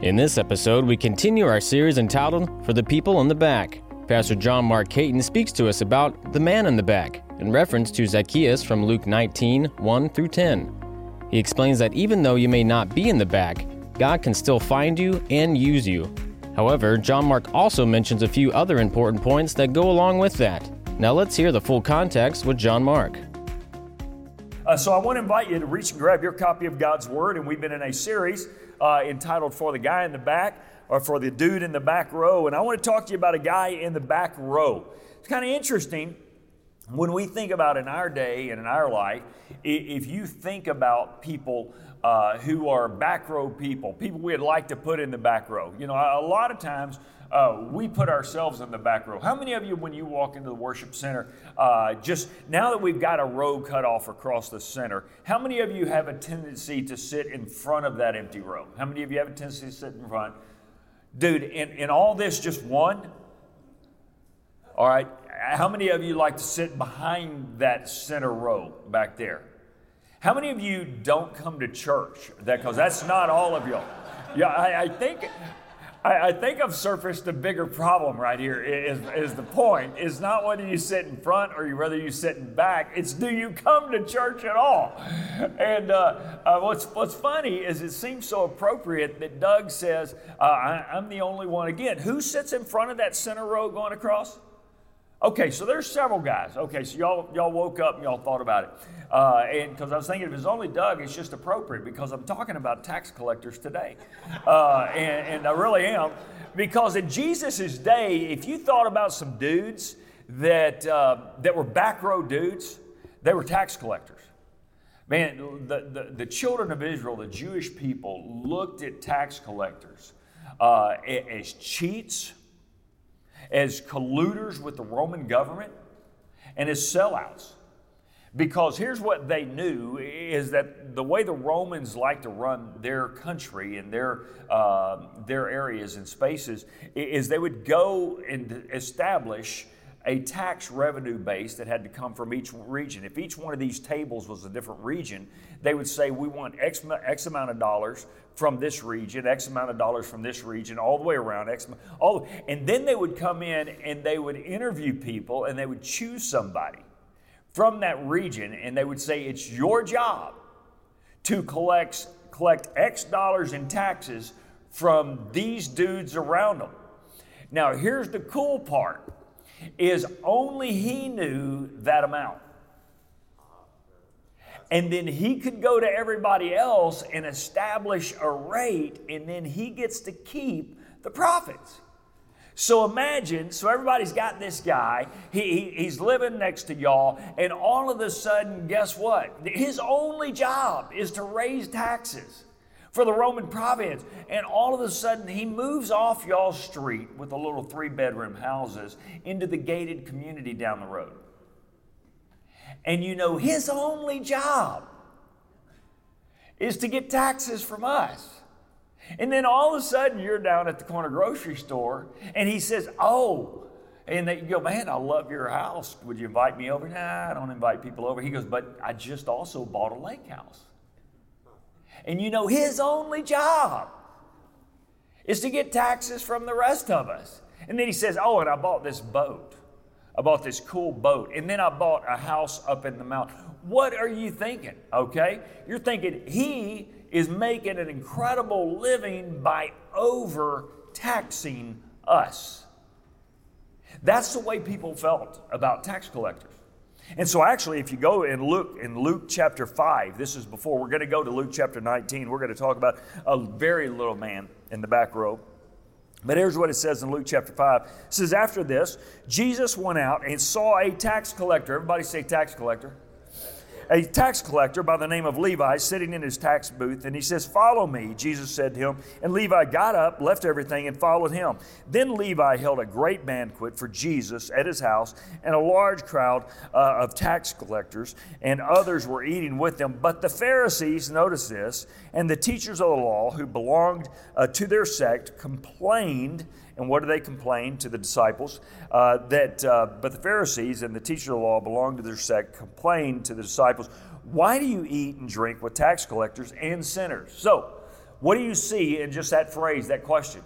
In this episode, we continue our series entitled For the People in the Back. Pastor John Mark Caton speaks to us about the man in the back in reference to Zacchaeus from Luke 19 1 through 10. He explains that even though you may not be in the back, God can still find you and use you. However, John Mark also mentions a few other important points that go along with that. Now let's hear the full context with John Mark. Uh, so I want to invite you to reach and grab your copy of God's Word, and we've been in a series uh, entitled For the Guy in the Back or For the Dude in the Back Row. And I want to talk to you about a guy in the back row. It's kind of interesting when we think about in our day and in our life, if you think about people uh, who are back row people, people we'd like to put in the back row, you know, a lot of times uh, we put ourselves in the back row. How many of you, when you walk into the worship center, uh, just now that we've got a row cut off across the center, how many of you have a tendency to sit in front of that empty row? How many of you have a tendency to sit in front? Dude, in, in all this, just one? All right. How many of you like to sit behind that center row back there? How many of you don't come to church? That because that's not all of y'all. Yeah, I, I think I, I, think I've surfaced a bigger problem right here. Is, is the point? Is not whether you sit in front or whether you sit in back. It's do you come to church at all? And uh, uh, what's what's funny is it seems so appropriate that Doug says uh, I, I'm the only one. Again, who sits in front of that center row going across? Okay, so there's several guys. Okay, so y'all y'all woke up and y'all thought about it, uh, and because I was thinking if it's only Doug, it's just appropriate because I'm talking about tax collectors today, uh, and, and I really am because in Jesus' day, if you thought about some dudes that uh, that were back row dudes, they were tax collectors. Man, the, the, the children of Israel, the Jewish people, looked at tax collectors uh, as cheats as colluders with the Roman government and as sellouts. Because here's what they knew is that the way the Romans like to run their country and their, uh, their areas and spaces is they would go and establish a tax revenue base that had to come from each region. If each one of these tables was a different region, they would say, We want X, X amount of dollars from this region, X amount of dollars from this region, all the way around, X all, and then they would come in and they would interview people and they would choose somebody from that region and they would say, It's your job to collect, collect X dollars in taxes from these dudes around them. Now, here's the cool part is only he knew that amount. And then he could go to everybody else and establish a rate, and then he gets to keep the profits. So imagine, so everybody's got this guy, he, he, he's living next to y'all, and all of a sudden, guess what? His only job is to raise taxes for the Roman province. And all of a sudden, he moves off y'all street with the little three bedroom houses into the gated community down the road. And you know, his only job is to get taxes from us. And then all of a sudden, you're down at the corner grocery store, and he says, Oh, and they go, Man, I love your house. Would you invite me over? Nah, I don't invite people over. He goes, But I just also bought a lake house. And you know, his only job is to get taxes from the rest of us. And then he says, Oh, and I bought this boat. I bought this cool boat. And then I bought a house up in the mountain. What are you thinking? Okay? You're thinking he is making an incredible living by overtaxing us. That's the way people felt about tax collectors. And so, actually, if you go and look in Luke chapter 5, this is before we're going to go to Luke chapter 19. We're going to talk about a very little man in the back row. But here's what it says in Luke chapter 5. It says, After this, Jesus went out and saw a tax collector. Everybody say tax collector a tax collector by the name of Levi sitting in his tax booth, and he says, Follow me, Jesus said to him. And Levi got up, left everything, and followed him. Then Levi held a great banquet for Jesus at his house, and a large crowd uh, of tax collectors and others were eating with them. But the Pharisees, notice this, and the teachers of the law who belonged uh, to their sect complained and what do they complain to the disciples? Uh, that, uh, but the Pharisees and the teachers of the law belonged to their sect complained to the disciples, Why do you eat and drink with tax collectors and sinners? So, what do you see in just that phrase, that question?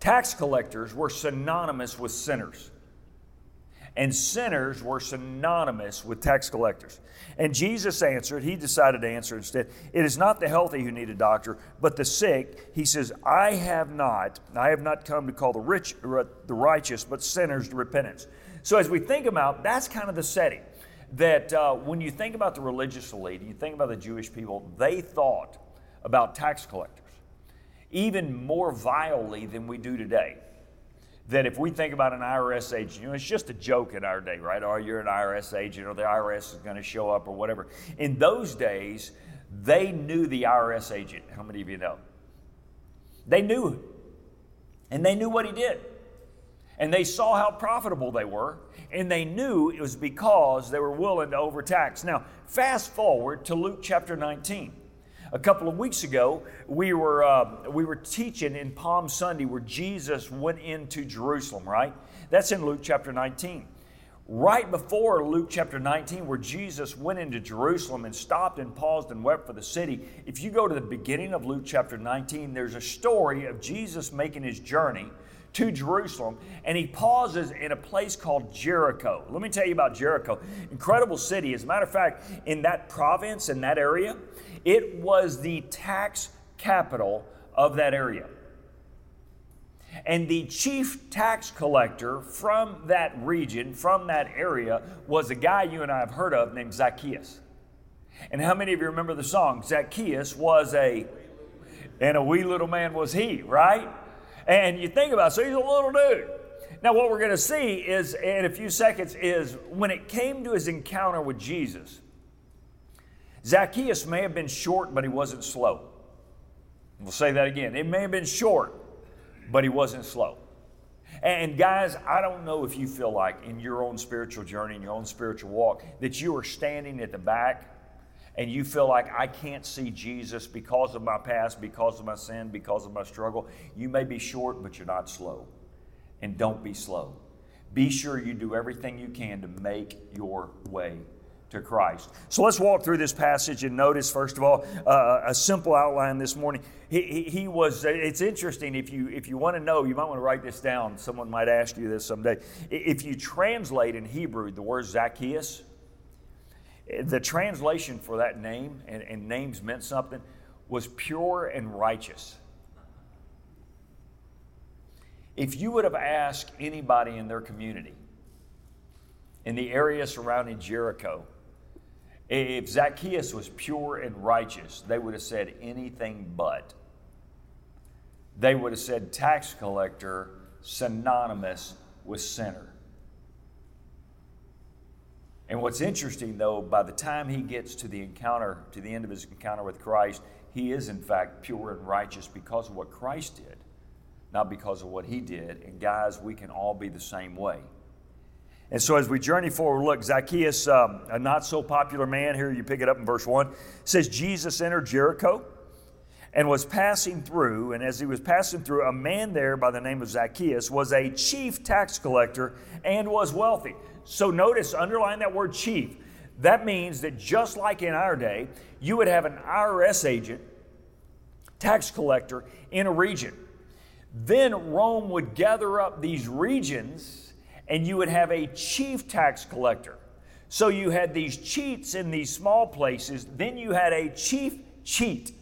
Tax collectors were synonymous with sinners and sinners were synonymous with tax collectors. And Jesus answered, he decided to answer instead, It is not the healthy who need a doctor, but the sick. He says, I have not, I have not come to call the rich, the righteous, but sinners to repentance. So as we think about, that's kind of the setting. That uh, when you think about the religious elite, you think about the Jewish people, they thought about tax collectors even more vilely than we do today that if we think about an IRS agent, you know, it's just a joke in our day, right? Or oh, you're an IRS agent, or the IRS is going to show up, or whatever. In those days, they knew the IRS agent. How many of you know? They knew him, and they knew what he did. And they saw how profitable they were, and they knew it was because they were willing to overtax. Now, fast forward to Luke chapter 19. A couple of weeks ago, we were, uh, we were teaching in Palm Sunday where Jesus went into Jerusalem, right? That's in Luke chapter 19. Right before Luke chapter 19, where Jesus went into Jerusalem and stopped and paused and wept for the city, if you go to the beginning of Luke chapter 19, there's a story of Jesus making his journey to Jerusalem, and he pauses in a place called Jericho. Let me tell you about Jericho. Incredible city. As a matter of fact, in that province, in that area, it was the tax capital of that area. And the chief tax collector from that region, from that area, was a guy you and I have heard of named Zacchaeus. And how many of you remember the song? Zacchaeus was a, and a wee little man was he, right? And you think about it, so he's a little dude. Now, what we're going to see is in a few seconds is when it came to his encounter with Jesus, Zacchaeus may have been short, but he wasn't slow. We'll say that again. It may have been short, but he wasn't slow. And guys, I don't know if you feel like in your own spiritual journey, in your own spiritual walk, that you are standing at the back and you feel like I can't see Jesus because of my past, because of my sin, because of my struggle. You may be short, but you're not slow. And don't be slow. Be sure you do everything you can to make your way to Christ. So let's walk through this passage and notice, first of all, uh, a simple outline this morning. He, he, he, was, it's interesting, if you, if you want to know, you might want to write this down. Someone might ask you this someday. If you translate in Hebrew the word Zacchaeus, the translation for that name, and, and names meant something, was pure and righteous. If you would have asked anybody in their community, in the area surrounding Jericho, if Zacchaeus was pure and righteous, they would have said anything but. They would have said tax collector synonymous with sinner. And what's interesting though, by the time he gets to the encounter, to the end of his encounter with Christ, he is in fact pure and righteous because of what Christ did, not because of what he did. And guys, we can all be the same way. And so, as we journey forward, look, Zacchaeus, um, a not so popular man, here you pick it up in verse 1, says, Jesus entered Jericho and was passing through. And as he was passing through, a man there by the name of Zacchaeus was a chief tax collector and was wealthy. So, notice, underline that word chief. That means that just like in our day, you would have an IRS agent, tax collector in a region. Then Rome would gather up these regions and you would have a chief tax collector. So you had these cheats in these small places, then you had a chief cheat.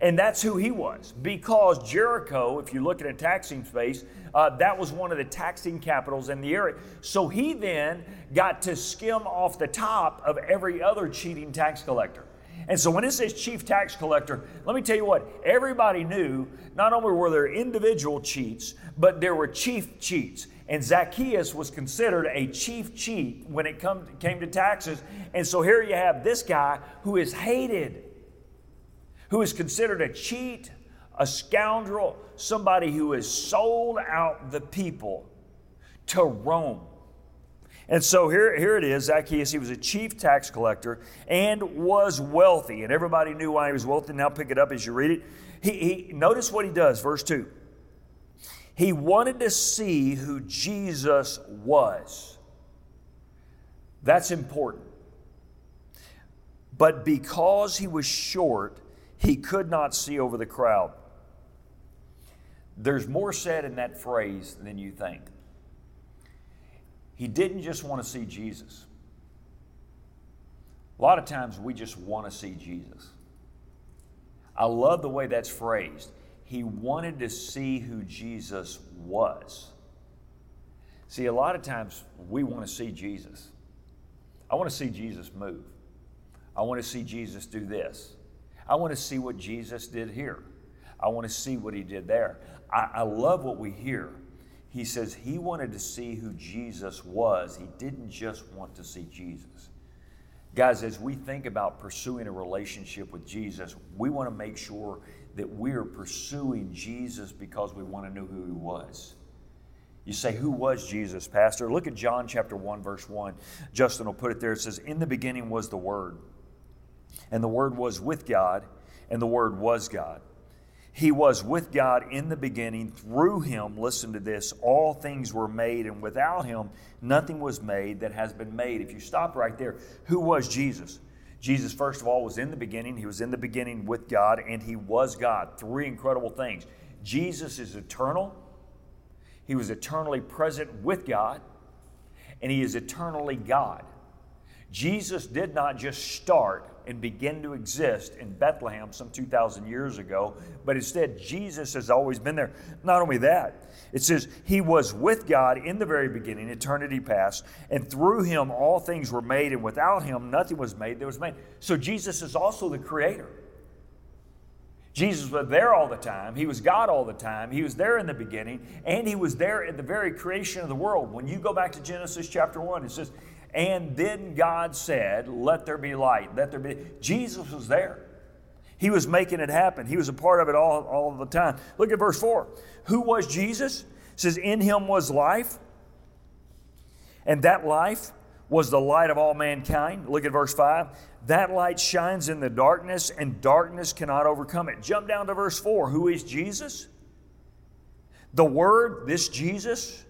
And that's who he was. Because Jericho, if you look at a taxing space, uh, that was one of the taxing capitals in the area. So he then got to skim off the top of every other cheating tax collector. And so when it says chief tax collector, let me tell you what, everybody knew not only were there individual cheats, but there were chief cheats. And Zacchaeus was considered a chief cheat when it come, came to taxes. And so here you have this guy who is hated, who is considered a cheat, a scoundrel, somebody who has sold out the people to Rome. And so here, here it is Zacchaeus, he was a chief tax collector and was wealthy. And everybody knew why he was wealthy. Now pick it up as you read it. He, he, notice what he does, verse 2. He wanted to see who Jesus was. That's important. But because he was short, he could not see over the crowd. There's more said in that phrase than you think. He didn't just want to see Jesus. A lot of times we just want to see Jesus. I love the way that's phrased. He wanted to see who Jesus was. See, a lot of times we want to see Jesus. I want to see Jesus move. I want to see Jesus do this. I want to see what Jesus did here. I want to see what he did there. I, I love what we hear. He says he wanted to see who Jesus was. He didn't just want to see Jesus. Guys, as we think about pursuing a relationship with Jesus, we want to make sure that we're pursuing Jesus because we want to know who he was. You say, Who was Jesus, Pastor? Look at John chapter 1, verse 1. Justin will put it there. It says, In the beginning was the Word, and the Word was with God, and the Word was God. He was with God in the beginning. Through him, listen to this, all things were made, and without him, nothing was made that has been made. If you stop right there, who was Jesus? Jesus, first of all, was in the beginning. He was in the beginning with God, and he was God. Three incredible things. Jesus is eternal, he was eternally present with God, and he is eternally God. Jesus did not just start and begin to exist in Bethlehem some 2,000 years ago, but instead, Jesus has always been there. Not only that, it says, He was with God in the very beginning, eternity past, and through Him all things were made, and without Him nothing was made that was made. So Jesus is also the Creator. Jesus was there all the time. He was God all the time. He was there in the beginning, and He was there at the very creation of the world. When you go back to Genesis chapter 1, it says, and then God said, Let there be light. Let there be. Jesus was there. He was making it happen. He was a part of it all, all the time. Look at verse 4. Who was Jesus? It says, In him was life, and that life was the light of all mankind. Look at verse 5. That light shines in the darkness, and darkness cannot overcome it. Jump down to verse 4. Who is Jesus? The Word, this Jesus,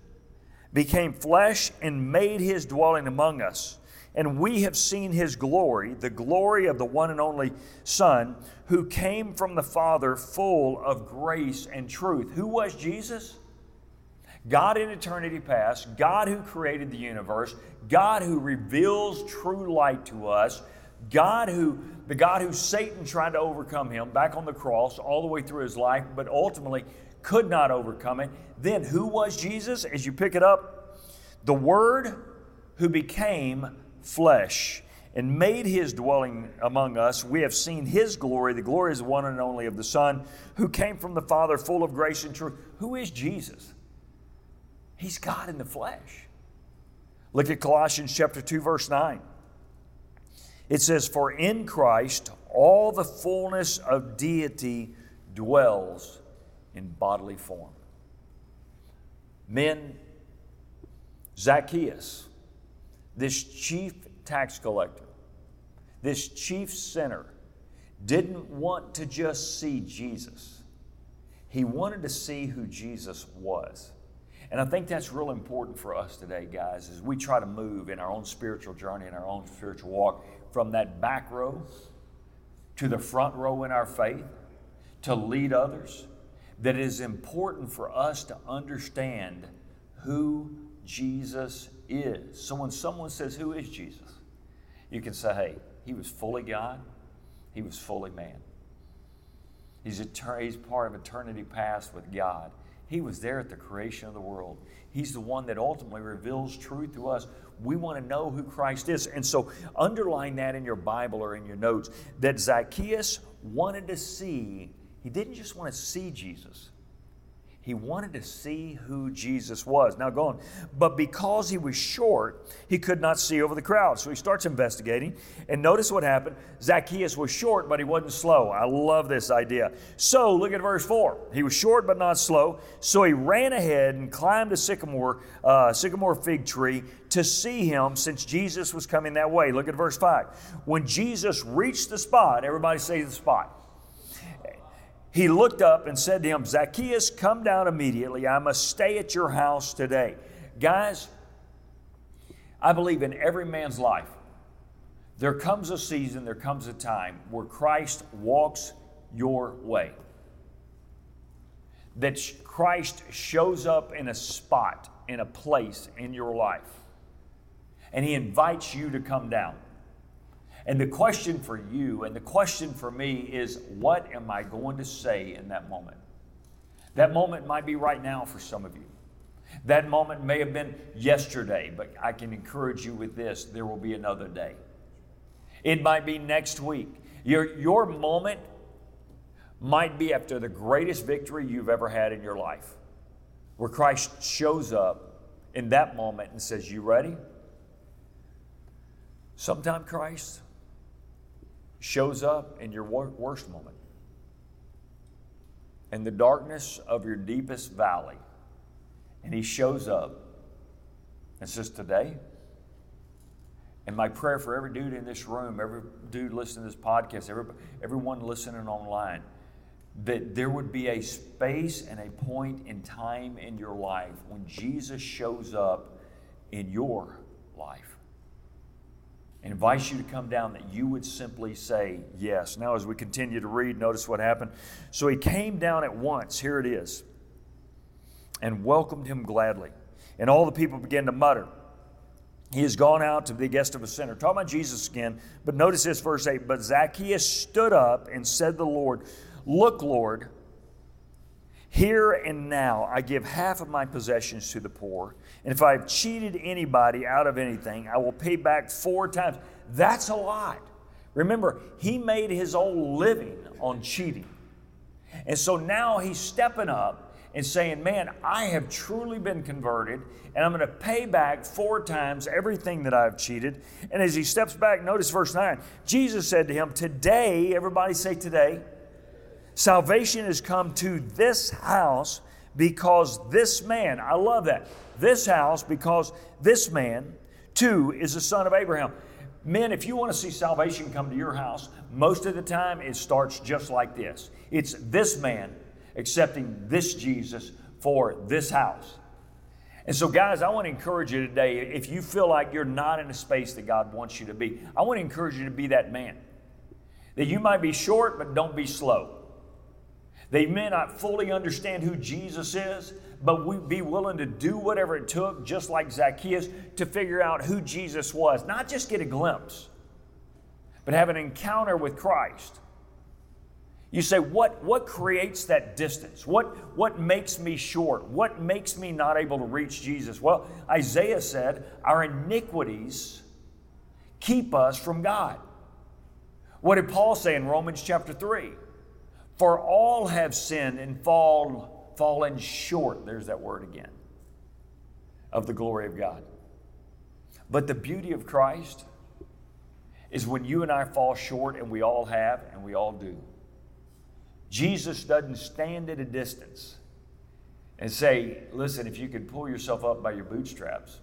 became flesh and made his dwelling among us. And we have seen his glory, the glory of the one and only Son, who came from the Father full of grace and truth. Who was Jesus? God in eternity past, God who created the universe, God who reveals true light to us, God who, the God who Satan tried to overcome him back on the cross all the way through his life, but ultimately could not overcome it. Then who was Jesus? As you pick it up, the Word who became flesh and made his dwelling among us. We have seen his glory. The glory is the one and only of the Son who came from the Father, full of grace and truth. Who is Jesus? He's God in the flesh. Look at Colossians chapter 2 verse 9. It says for in Christ all the fullness of deity dwells in bodily form. Men, Zacchaeus, this chief tax collector, this chief sinner, didn't want to just see Jesus. He wanted to see who Jesus was. And I think that's real important for us today, guys, as we try to move in our own spiritual journey, in our own spiritual walk, from that back row to the front row in our faith, to lead others, that it is important for us to understand who Jesus is. So when someone says, Who is Jesus? you can say, Hey, he was fully God, he was fully man. He's, etern- he's part of eternity past with God. He was there at the creation of the world. He's the one that ultimately reveals truth to us. We want to know who Christ is. And so, underline that in your Bible or in your notes that Zacchaeus wanted to see he didn't just want to see Jesus, he wanted to see who Jesus was. Now, go on. But because he was short, he could not see over the crowd. So he starts investigating. And notice what happened Zacchaeus was short, but he wasn't slow. I love this idea. So look at verse 4. He was short, but not slow. So he ran ahead and climbed a sycamore, uh, sycamore fig tree to see him since Jesus was coming that way. Look at verse 5. When Jesus reached the spot, everybody say the spot he looked up and said to him, Zacchaeus, come down immediately. I must stay at your house today. Guys, I believe in every man's life, there comes a season, there comes a time where Christ walks your way. That Christ shows up in a spot, in a place in your life, and He invites you to come down. And the question for you and the question for me is what am I going to say in that moment? That moment might be right now for some of you. That moment may have been yesterday, but I can encourage you with this there will be another day. It might be next week. Your, your moment might be after the greatest victory you've ever had in your life, where Christ shows up in that moment and says, You ready? Sometime Christ shows up in your worst moment, in the darkness of your deepest valley, and He shows up and says, Today, and my prayer for every dude in this room, every dude listening to this podcast, every, everyone listening online, that there would be a space and a point in time in your life when Jesus shows up in your life and invites you to come down that you would simply say yes. Now, as we continue to read, notice what happened. So he came down at once, here it is, and welcomed him gladly. And all the people began to mutter. He has gone out to be the guest of a sinner. Talking about Jesus again, but notice this verse 8. But Zacchaeus stood up and said to the Lord, Look, Lord, here and now I give half of my possessions to the poor, and if I've cheated anybody out of anything, I will pay back four times. That's a lot. Remember, he made his own living on cheating. And so now he's stepping up and saying, Man, I have truly been converted, and I'm going to pay back four times everything that I've cheated. And as he steps back, notice verse 9 Jesus said to him, Today, everybody say today, salvation has come to this house because this man, I love that, this house because this man too is the son of Abraham. Men, if you want to see salvation come to your house, most of the time it starts just like this. It's this man accepting this Jesus for this house. And so, guys, I want to encourage you today if you feel like you're not in a space that God wants you to be, I want to encourage you to be that man. That you might be short, but don't be slow. They may not fully understand who Jesus is, but we'd be willing to do whatever it took, just like Zacchaeus, to figure out who Jesus was. Not just get a glimpse, but have an encounter with Christ. You say, what, what creates that distance? What, what makes me short? What makes me not able to reach Jesus? Well, Isaiah said, Our iniquities keep us from God. What did Paul say in Romans chapter 3? For all have sinned and fall, fallen short, there's that word again, of the glory of God. But the beauty of Christ is when you and I fall short, and we all have, and we all do Jesus doesn't stand at a distance and say, listen, if you can pull yourself up by your bootstraps,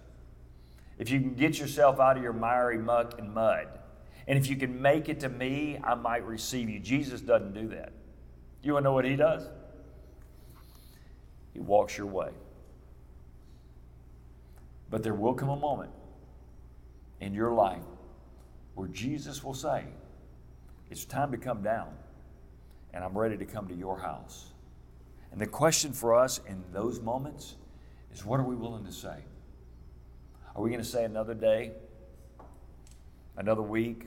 if you can get yourself out of your miry muck and mud, and if you can make it to me, I might receive you. Jesus doesn't do that. You want to know what he does? He walks your way. But there will come a moment in your life where Jesus will say, It's time to come down and I'm ready to come to your house. And the question for us in those moments is what are we willing to say? Are we going to say another day, another week,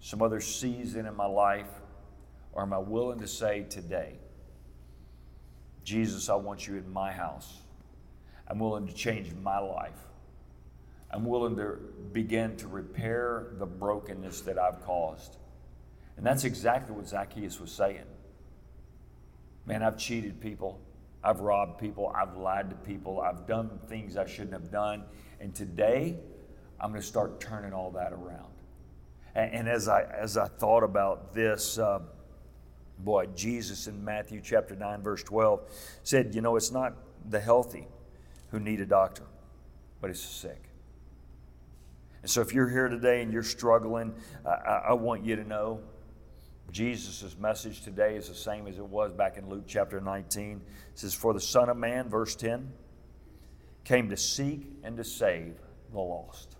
some other season in my life? Or am I willing to say today, Jesus, I want you in my house? I'm willing to change my life. I'm willing to begin to repair the brokenness that I've caused. And that's exactly what Zacchaeus was saying. Man, I've cheated people. I've robbed people. I've lied to people. I've done things I shouldn't have done. And today, I'm going to start turning all that around. And, and as, I, as I thought about this, uh, boy, Jesus in Matthew chapter 9, verse 12 said, You know, it's not the healthy who need a doctor, but it's the sick. And so if you're here today and you're struggling, I, I want you to know Jesus' message today is the same as it was back in Luke chapter 19. It says, For the Son of Man, verse 10, came to seek and to save the lost.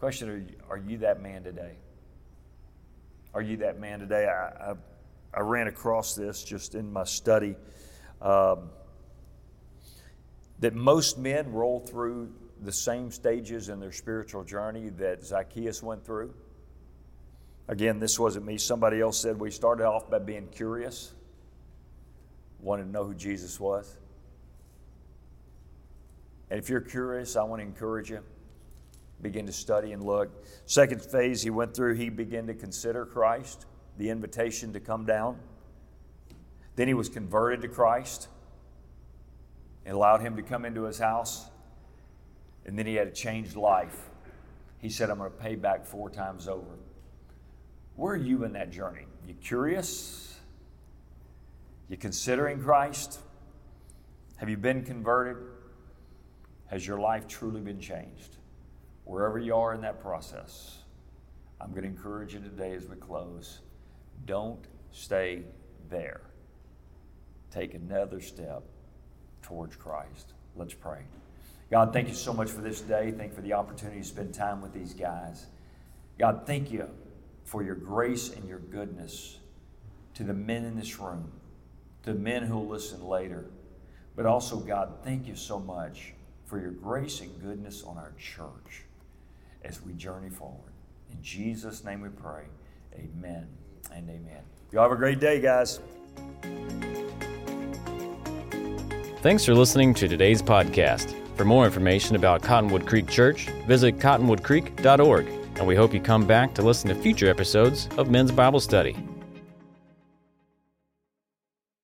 Question are you, are you that man today? Are you that man today? I, I, I ran across this just in my study um, that most men roll through the same stages in their spiritual journey that Zacchaeus went through. Again, this wasn't me. Somebody else said we started off by being curious, wanted to know who Jesus was. And if you're curious, I want to encourage you. Begin to study and look. Second phase he went through, he began to consider Christ, the invitation to come down. Then he was converted to Christ and allowed him to come into his house. And then he had a changed life. He said, I'm going to pay back four times over. Where are you in that journey? You curious? You considering Christ? Have you been converted? Has your life truly been changed? Wherever you are in that process, I'm going to encourage you today as we close don't stay there. Take another step towards Christ. Let's pray. God, thank you so much for this day. Thank you for the opportunity to spend time with these guys. God, thank you for your grace and your goodness to the men in this room, to the men who will listen later. But also, God, thank you so much for your grace and goodness on our church as we journey forward. In Jesus' name we pray. Amen and amen. Y'all have a great day, guys. Thanks for listening to today's podcast. For more information about Cottonwood Creek Church, visit cottonwoodcreek.org, and we hope you come back to listen to future episodes of Men's Bible Study.